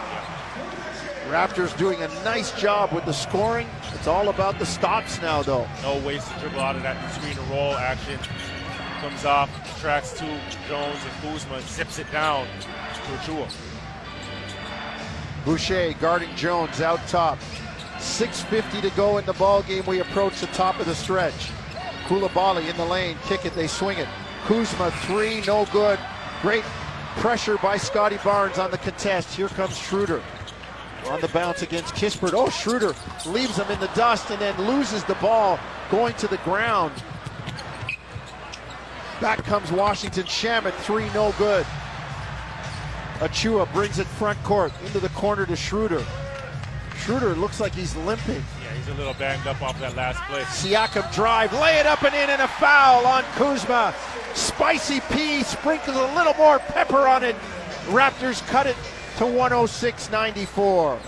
Raptors doing a nice job with the scoring. It's all about the stops now, though. No ways to dribble out of that screen and roll action. Comes off, tracks to Jones and Kuzma, zips it down to. Boucher guarding Jones out top. 6.50 to go in the ball game. We approach the top of the stretch. Coulibaly in the lane, kick it, they swing it. Kuzma, three, no good. Great pressure by Scotty Barnes on the contest. Here comes Schroeder on the bounce against Kispert. Oh, Schroeder leaves him in the dust and then loses the ball going to the ground. Back comes Washington. Shamet, three, no good. Achiuwa brings it front court into the corner to Schroeder. Schroeder looks like he's limping. Yeah, he's a little banged up off that last play. Siakam drive, lay it up and in, and a foul on Kuzma. Spicy P sprinkles a little more pepper on it. Raptors cut it to 106.94.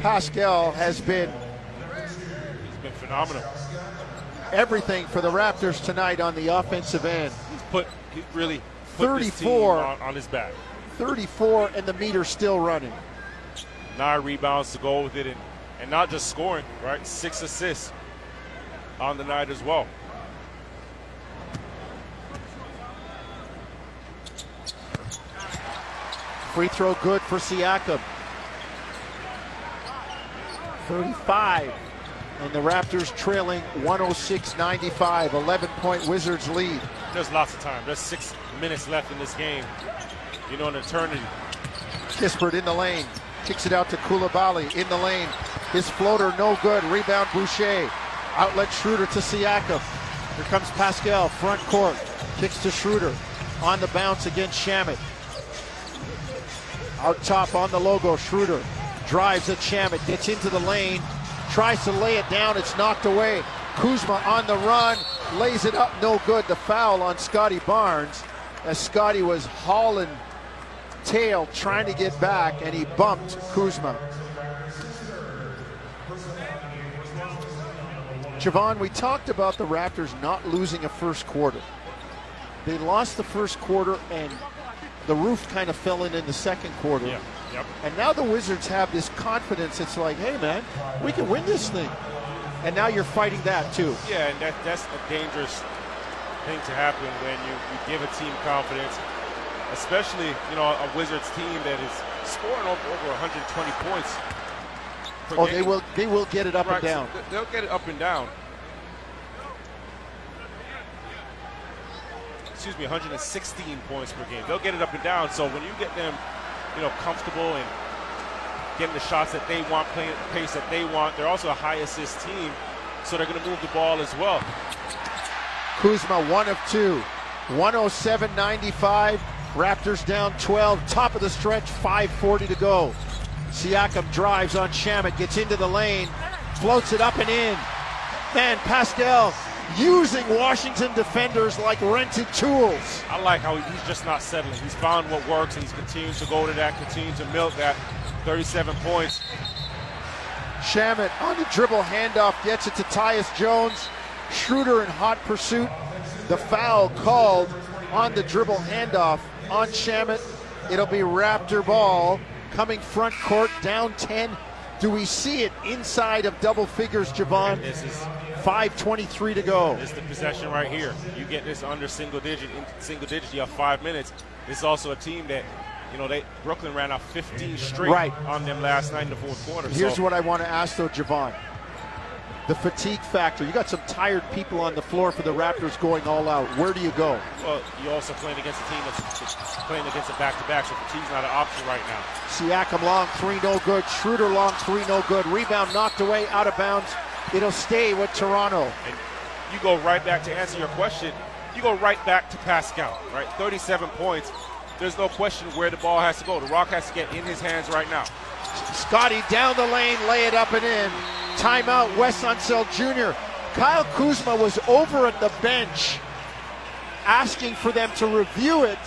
Pascal has been He's been phenomenal. Everything for the Raptors tonight on the offensive end. He's put, he really put this team 34. on, on his back. 34 and the meter still running. Nine rebounds to go with it, and, and not just scoring, right? Six assists on the night as well. Free throw good for Siakam. 35. And the Raptors trailing 106 95. 11 point Wizards lead. There's lots of time. There's six minutes left in this game. You know, an eternity. Kispert in the lane. Kicks it out to Coulibaly in the lane. His floater no good. Rebound Boucher. Outlet Schroeder to Siakam. Here comes Pascal. Front court. Kicks to Schroeder. On the bounce against Shamet. Out top on the logo. Schroeder drives at Shamet. Gets into the lane. Tries to lay it down. It's knocked away. Kuzma on the run. Lays it up. No good. The foul on Scotty Barnes. As Scotty was hauling tail trying to get back, and he bumped Kuzma. Jevohn, we talked about the Raptors not losing a first quarter. They lost the first quarter, and the roof kind of fell in in the second quarter. Yeah. Yep. And now the Wizards have this confidence. It's like, hey, man, we can win this thing. And now you're fighting that too. Yeah, and that, that's a dangerous thing to happen when you, you give a team confidence, especially you know a Wizards team that is scoring over, over 120 points. Oh, game. they will. They will get it up Right, and down. so they'll get it up and down. Excuse me, 116 points per game. They'll get it up and down. So when you get them, you know, comfortable and getting the shots that they want, playing at the pace that they want, they're also a high assist team, so they're going to move the ball as well. Kuzma, one of two. 107.95. Raptors down 12. Top of the stretch, 5.40 to go. Siakam drives on Shamet, gets into the lane, floats it up and in. Man, Pascal using Washington defenders like rented tools. I like how he's just not settling. He's found what works, and he's continuing to go to that, continuing to milk that. 37 points. Shamet on the dribble handoff gets it to Tyus Jones. Schroeder in hot pursuit. The foul called on the dribble handoff on Shamet. It'll be Raptor ball coming front court down 10. Do we see it inside of double figures, Jevohn? This is 5.23 to go. This is the possession right here. You get this under single digit, in single digits, you have five minutes. This is also a team that, you know, they Brooklyn ran out 15 straight Right. on them last night in the fourth quarter. Here's so, what I want to ask though, Jevohn. the fatigue factor. You got some tired people on the floor for the Raptors going all out. Where do you go? Well, you're also playing against a team that's playing against a back-to-back, so fatigue's not an option right now. Siakam long three, no good. Schroeder long three, no good. Rebound knocked away, out of bounds. It'll stay with Toronto. And you go right back to answer your question. You go right back to Pascal, right? 37 points. There's no question where the ball has to go. The rock has to get in his hands right now. Scotty down the lane, lay it up and in. Timeout, Wes Unseld Jr. Kyle Kuzma was over at the bench asking for them to review it.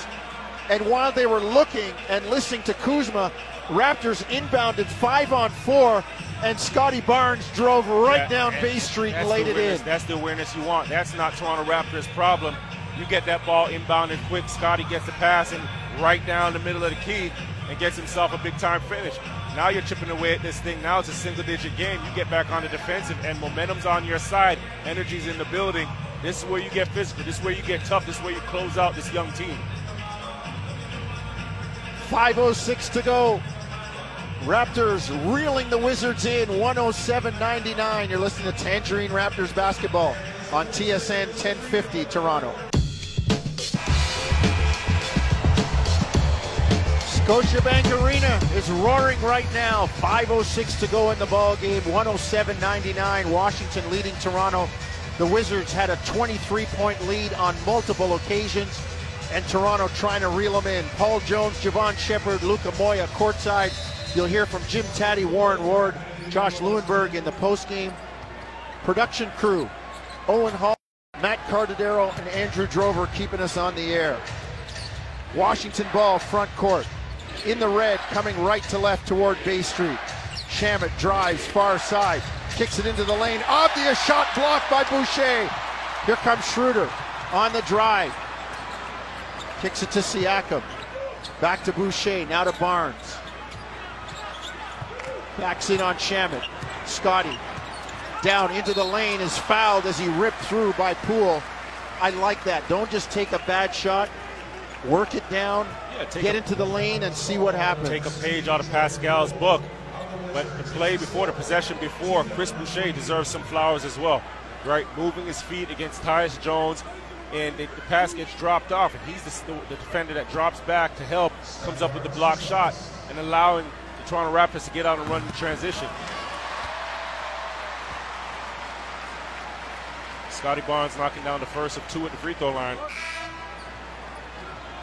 And while they were looking and listening to Kuzma, Raptors inbounded five on four, and Scotty Barnes drove right down Bay Street and laid it in. That's the awareness you want. That's not Toronto Raptors' problem. You get that ball inbounded quick. Scotty gets the pass and right down the middle of the key and gets himself a big time finish. Now you're chipping away at this thing. Now it's a single digit game. You get back on the defensive and momentum's on your side. Energy's in the building. This is where you get physical. This is where you get tough. This is where you close out this young team. 5.06 to go. Raptors reeling the Wizards in 107 99. You're listening to Tangerine Raptors basketball on TSN 1050 Toronto. Scotiabank Arena is roaring right now. 5.06 to go in the ball game. 107 99. Washington leading Toronto. The Wizards had a 23 point lead on multiple occasions, and Toronto trying to reel them in. Paul Jones, Jevohn Shepherd, Luca Moya courtside. You'll hear from Jim Taddy, Warren Ward, Josh Lewinberg in the postgame. Production crew Owen Hall, Matt Cardadero, and Andrew Drover keeping us on the air. Washington ball front court. In the red, coming right to left toward Bay Street. Shamet drives far side, kicks it into the lane. Obvious shot blocked by Boucher. Here comes Schroeder on the drive. Kicks it to Siakam. Back to Boucher, now to Barnes. Backs in on Shamet. Scotty down into the lane is fouled as he ripped through by Poole. I like that. Don't just take a bad shot. Work it down. Yeah, get a- into the lane and see what happens. take a page out of Pascal's book. But the play before, the possession before, Chris Boucher deserves some flowers as well, right? Moving his feet against Tyus Jones, and the, the pass gets dropped off, and he's the, the defender that drops back to help, comes up with the block shot, and allowing Toronto Raptors to get out and run in transition. Scotty Barnes knocking down the first of two at the free throw line.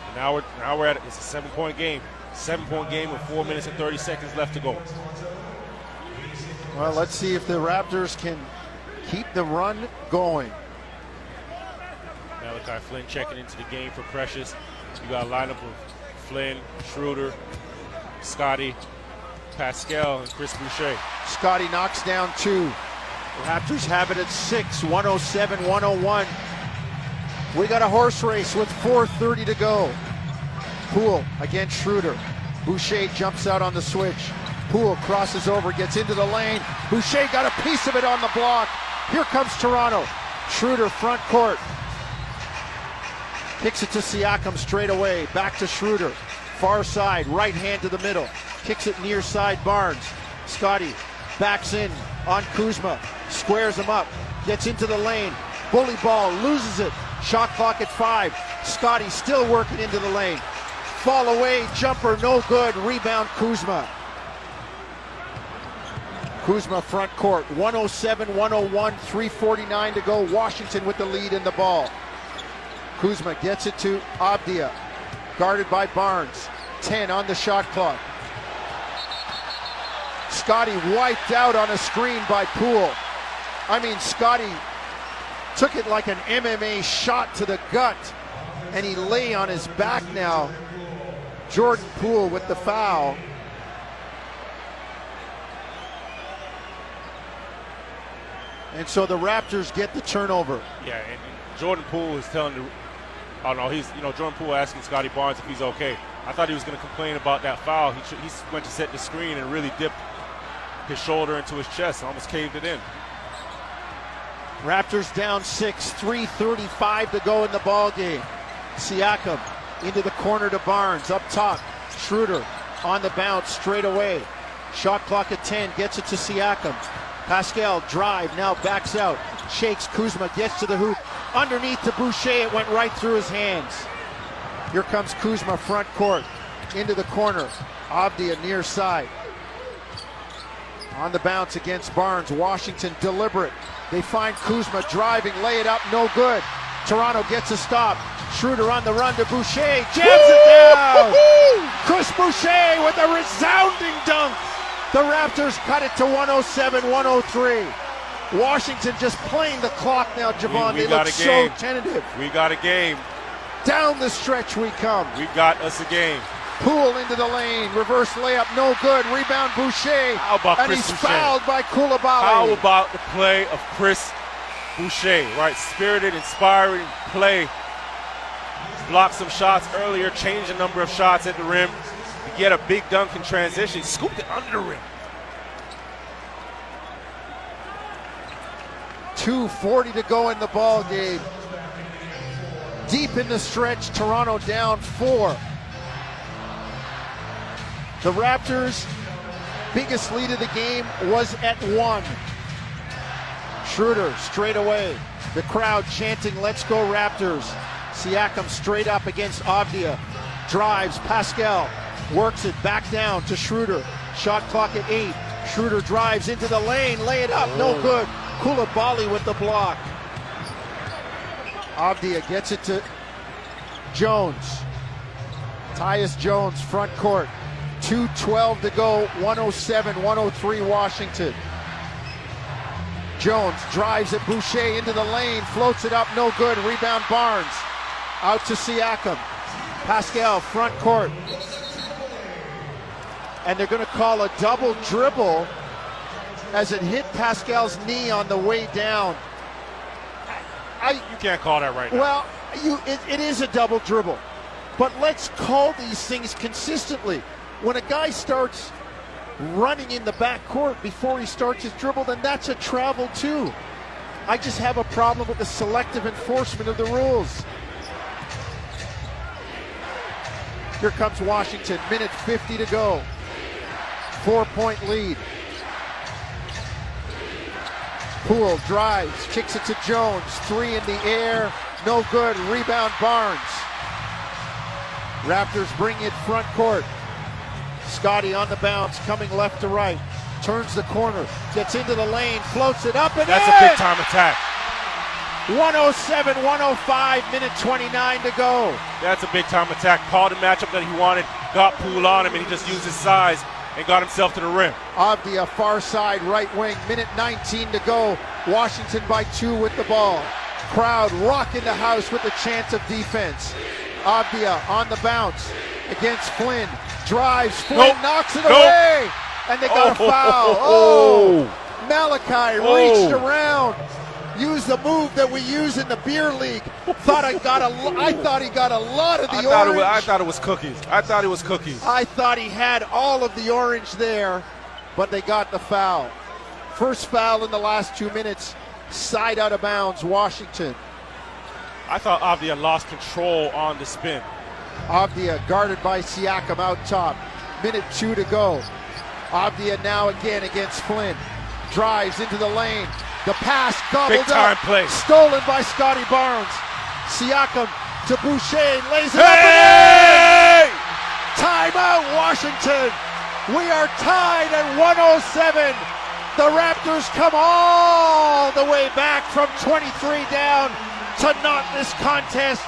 And now we're now we're at it. It's a seven point game. Seven point game with four minutes and 30 seconds left to go. Well, let's see if the Raptors can keep the run going. Malachi Flynn checking into the game for Precious. You got a lineup of Flynn, Schroeder, Scotty, Pascal, and Chris Boucher. Scotty knocks down two. Raptors have it at six, 107 101. We got a horse race with 4.30 to go. Poole against Schroeder. Boucher jumps out on the switch. Poole crosses over, gets into the lane. Boucher got a piece of it on the block. Here comes Toronto. Schroeder front court. Kicks it to Siakam straight away. Back to Schroeder. Far side, right hand to the middle. Kicks it near side Barnes. Scotty backs in on Kuzma. Squares him up. Gets into the lane. Bully ball, loses it. Shot clock at five. Scotty still working into the lane. Fall away, jumper, no good. Rebound, Kuzma. Kuzma front court, 107 101, 349 to go. Washington with the lead in the ball. Kuzma gets it to Avdija, guarded by Barnes. 10 on the shot clock. Scotty wiped out on a screen by Poole. I mean, Scotty took it like an MMA shot to the gut, and he lay on his back now. Jordan Poole with the foul. And so the Raptors get the turnover. Yeah, and, Jordan Poole is telling the. Oh no, he's you know Jordan Poole asking Scotty Barnes if he's okay. I thought he was going to complain about that foul. He he went to set the screen and really dipped his shoulder into his chest, and almost caved it in. Raptors down six, 3.35 to go in the ball game. Siakam into the corner to Barnes, up top. Schroeder on the bounce straight away. Shot clock at 10, gets it to Siakam. Pascal drive, now backs out. Shakes Kuzma, gets to the hoop. Underneath to Boucher, it went right through his hands. Here comes Kuzma front court. Into the corner. Avdija near side. On the bounce against Barnes. Washington deliberate. They find Kuzma driving, lay it up, no good. Toronto gets a stop. Schroeder on the run to Boucher, jams it down. Chris Boucher with a resounding dunk. The Raptors cut it to 107 103. Washington just playing the clock now, Jevohn. We- we they got look a so game. tentative. We got a game. Down the stretch we come. We got us a game. Poole into the lane. Reverse layup, no good. Rebound Boucher. How about and Chris he's Boucher? fouled by Coulibaly. How about the play of Chris Boucher, right? Spirited, inspiring play. Blocked some shots earlier, changed the number of shots at the rim. To get a big dunk in transition, scooped it under the rim. 2.40 to go in the ball game. Deep in the stretch, Toronto down four. The Raptors' biggest lead of the game was at one. Schroeder straight away. The crowd chanting, Let's go Raptors. Siakam straight up against Avdija. Drives, Pascal works it back down to Schroeder. Shot clock at eight. Schroeder drives into the lane, lay it up, no oh. good. Coulibaly with the block. Avdija gets it to Jones. Tyus Jones, front court. 2.12 to go, 107 103 Washington. Jones drives at Boucher into the lane, floats it up, no good. Rebound Barnes. Out to Siakam. Pascal, front court. And they're going to call a double dribble as it hit Pascal's knee on the way down. I, You can't call that right now. well, you it, it is a double dribble, but let's call these things consistently. When a guy starts running in the back court before he starts his dribble, then that's a travel too. I just have a problem with the selective enforcement of the rules. Here comes Washington, minute 50 to go. Four point lead. Poole drives, kicks it to Jones. Three in the air, no good. Rebound Barnes. Raptors bring it front court. Scotty on the bounce, coming left to right. Turns the corner, gets into the lane, floats it up and That's in! a big time attack. 107, 105, minute 29 to go. That's a big time attack. Called the matchup that he wanted, got Poole on him, and he just used his size and got himself to the rim. Avdija uh, far side right wing, minute 19 to go. Washington by two with the ball. Crowd rocking the house with a chance of defense. Avdija uh, on the bounce against Flynn. Drives, Flynn Nope. knocks it Nope. away. And they got Oh. a foul. Oh, Malachi Oh. reached around. Used the move that we use in the beer league. Thought I got a. lo- I thought he got a lot of the I thought, orange. was, I thought it was cookies. I thought it was cookies. I thought he had all of the orange there, but they got the foul. First foul in the last two minutes, side out of bounds, Washington. I thought Avdija lost control on the spin. Avdija guarded by Siakam out top. Minute two to go. Avdija now again against Flynn. Drives into the lane. The pass gobbled Big time up. play. Stolen by Scotty Barnes. Siakam to Boucher. Lays it up and. Timeout, Washington. We are tied at 107. The Raptors come all the way back from 23 down to knot this contest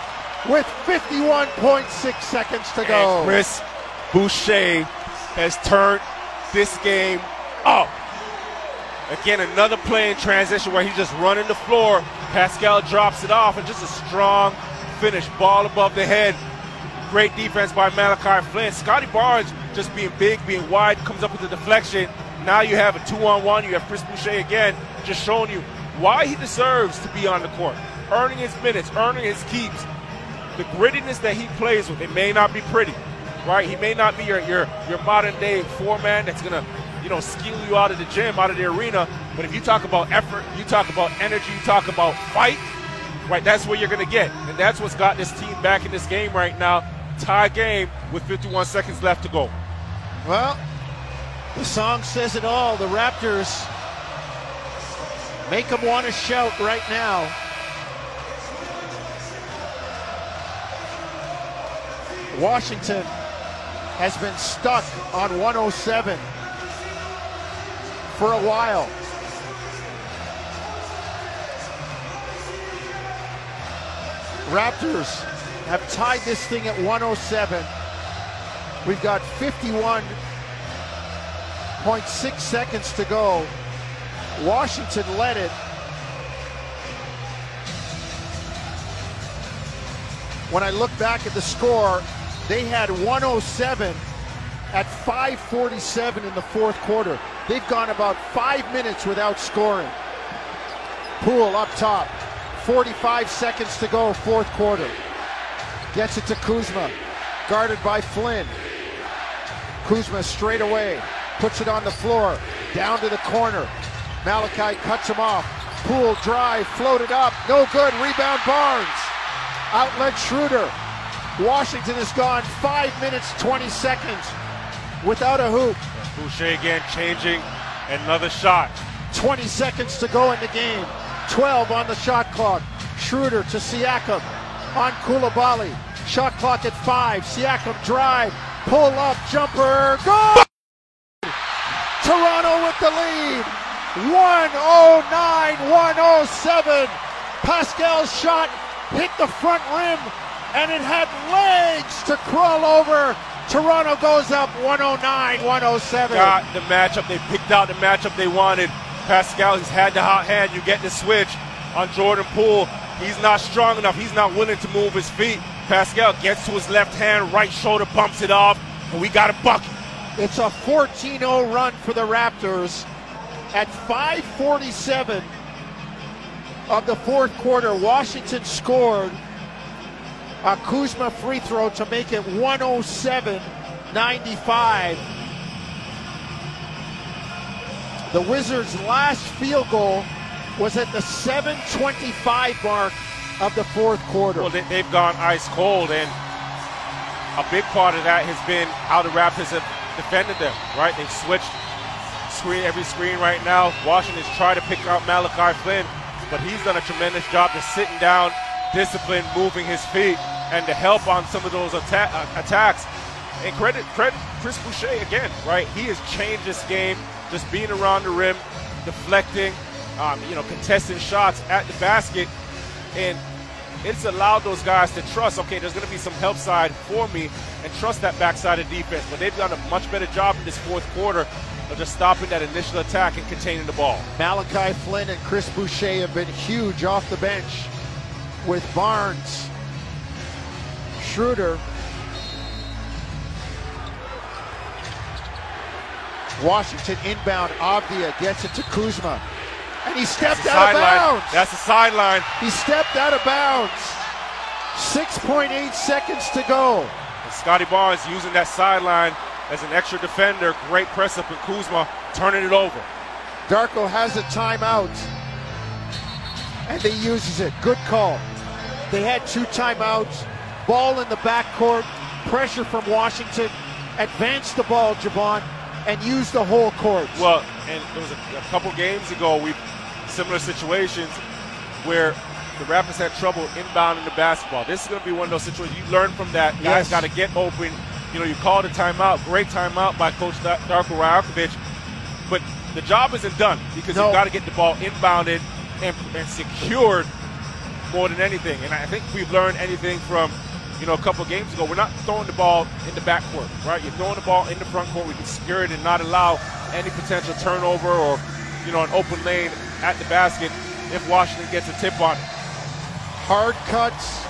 with 51.6 seconds to go. And Chris Boucher has turned this game up. Again, another play in transition where he's just running the floor. Pascal drops it off, and just a strong finish, ball above the head. Great defense by Malachi Flynn. Scotty Barnes just being big, being wide, comes up with the deflection. Now you have a two-on-one. You have Chris Boucher again, just showing you why he deserves to be on the court, earning his minutes, earning his keeps the grittiness that he plays with, it may not be pretty, right? He may not be your your, your modern day foreman that's gonna, you know, skew you out of the gym, out of the arena. But if you talk about effort, you talk about energy, you talk about fight, right? That's what you're gonna get, and that's what's got this team back in this game right now. Tie game with 51 seconds left to go. Well, the song says it all. The Raptors Make them want to shout right now. Washington has been stuck on 107 for a while. Raptors have tied this thing at 107. We've got 51.6 seconds to go. Washington led it. When I look back at the score, they had 107 at 5:47 in the fourth quarter. They've gone about five minutes without scoring. Poole up top, 45 seconds to go, fourth quarter. Gets it to Kuzma, guarded by Flynn. Kuzma straight away, puts it on the floor, down to the corner. Malachi cuts him off. Poole drive, floated up, no good. Rebound Barnes. Outlet Schroeder. Washington is gone five minutes, 20 seconds without a hoop. Boucher again changing another shot. 20 seconds to go in the game. 12 on the shot clock. Schroeder to Siakam on Coulibaly. Shot clock at five. Siakam drive. Pull up jumper. Go! Toronto with the lead. 109 107. Pascal's shot hit the front rim and it had legs to crawl over. Toronto goes up 109 107. Got the matchup. They picked out the matchup they wanted. Pascal, he's had the hot hand. You get the switch on Jordan Poole. He's not strong enough. He's not willing to move his feet. Pascal gets to his left hand, right shoulder bumps it off, and we got a bucket. It's a 14 0 run for the Raptors. At 547 of the fourth quarter, Washington scored a Kuzma free throw to make it 107 95. The Wizards' last field goal was at the 725 mark of the fourth quarter. Well, they, have gone ice cold, and a big part of that has been how the Raptors have defended them, right? They've switched screen every screen right now. Washington's trying to pick out Malachi Flynn, but he's done a tremendous job just sitting down, discipline, moving his feet, and to help on some of those atta- uh, attacks. And credit, credit Chris Boucher again, right? He has changed this game, just being around the rim, deflecting, um, you know, contesting shots at the basket, and it's allowed those guys to trust. Okay, there's going to be some help side for me, and trust that backside of defense. But they've done a much better job in this fourth quarter of just stopping that initial attack and containing the ball. Malachi Flynn and Chris Boucher have been huge off the bench with Barnes, Schroeder, Washington inbound. Avdija gets it to Kuzma. And he stepped out of bounds. That's the sideline. He stepped out of bounds. 6.8 seconds to go. And Scottie Barnes using that sideline as an extra defender. Great press up in Kuzma, turning it over. Darko has a timeout. And he uses it. Good call. They had two timeouts. Ball in the backcourt. Pressure from Washington. Advance the ball, Jevohn, and use the whole court. Well, and there was a, a couple games ago, we similar situations where the Raptors had trouble inbounding the basketball. This is going to be one of those situations you learn from that. Guys Yes. got to get open. You know, you called a timeout. Great timeout by Coach Da- Darko Rajakovic. But the job isn't done because No. you've got to get the ball inbounded and, and secured more than anything. And I think we've learned anything from, you know, a couple games ago, we're not throwing the ball in the backcourt, right? You're throwing the ball in the front court. We can secure it and not allow any potential turnover or, you know, an open lane at the basket if Washington gets a tip on it. Hard cuts,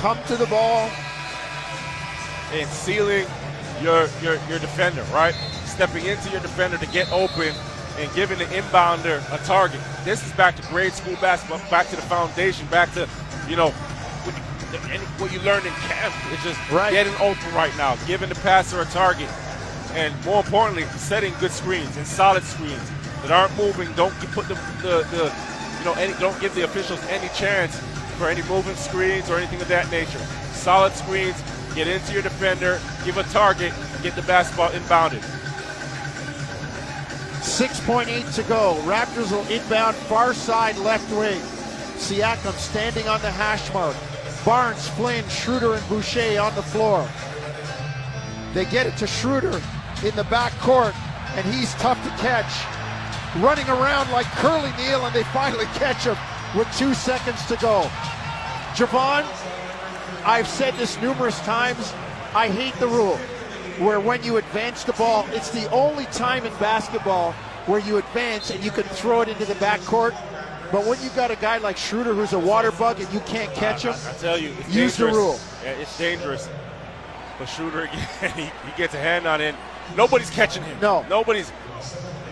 come to the ball. and sealing your, your your defender, right? Stepping into your defender to get open and giving the inbounder a target. This is back to grade school basketball, back to the foundation, back to you know what you, and what you learned in camp. is just Right. getting open right now, giving the passer a target, and more importantly, setting good screens and solid screens that aren't moving. Don't put the, the, the you know any don't give the officials any chance for any moving screens or anything of that nature. Solid screens, get into your defender, give a target, get the basketball inbounded. 6.8 to go. Raptors will inbound far side left wing. Siakam standing on the hash mark. Barnes, Flynn, Schroeder, and Boucher on the floor. They get it to Schroeder in the back court, and he's tough to catch. Running around like Curly Neal, and they finally catch him with two seconds to go. Javon, I've said this numerous times. I hate the rule where when you advance the ball, it's the only time in basketball where you advance and you can throw it into the backcourt. But when you got a guy like Schroeder who's a water bug and you can't catch him, I, I tell you, it's use the rule. Yeah, it's dangerous. But Schroeder again, he, he gets a hand on it. Nobody's catching him. No. Nobody's.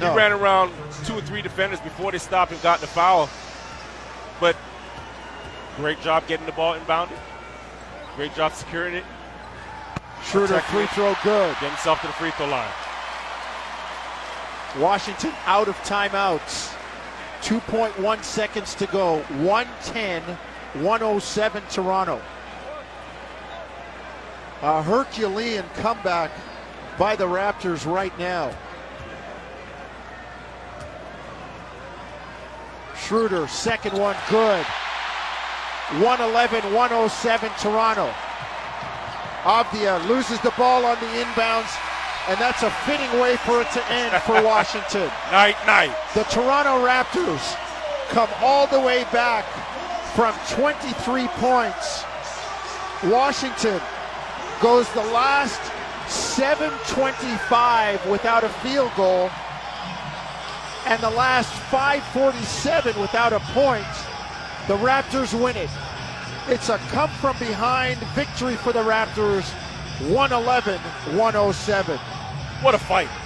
No. He ran around two or three defenders before they stopped and got the foul. But great job getting the ball inbounded. Great job securing it. Schroeder free throw good. Getting himself to the free throw line. Washington out of timeouts. 2.1 seconds to go. 110, 107 Toronto. A Herculean comeback by the Raptors right now. Schroeder, second one, good. 111, 107 Toronto. Avdija loses the ball on the inbounds, and that's a fitting way for it to end for Washington. Night, night. The Toronto Raptors come all the way back from 23 points. Washington goes the last 725 without a field goal and the last 547 without a point. The Raptors win it. It's a come from behind victory for the Raptors 111 107. What a fight.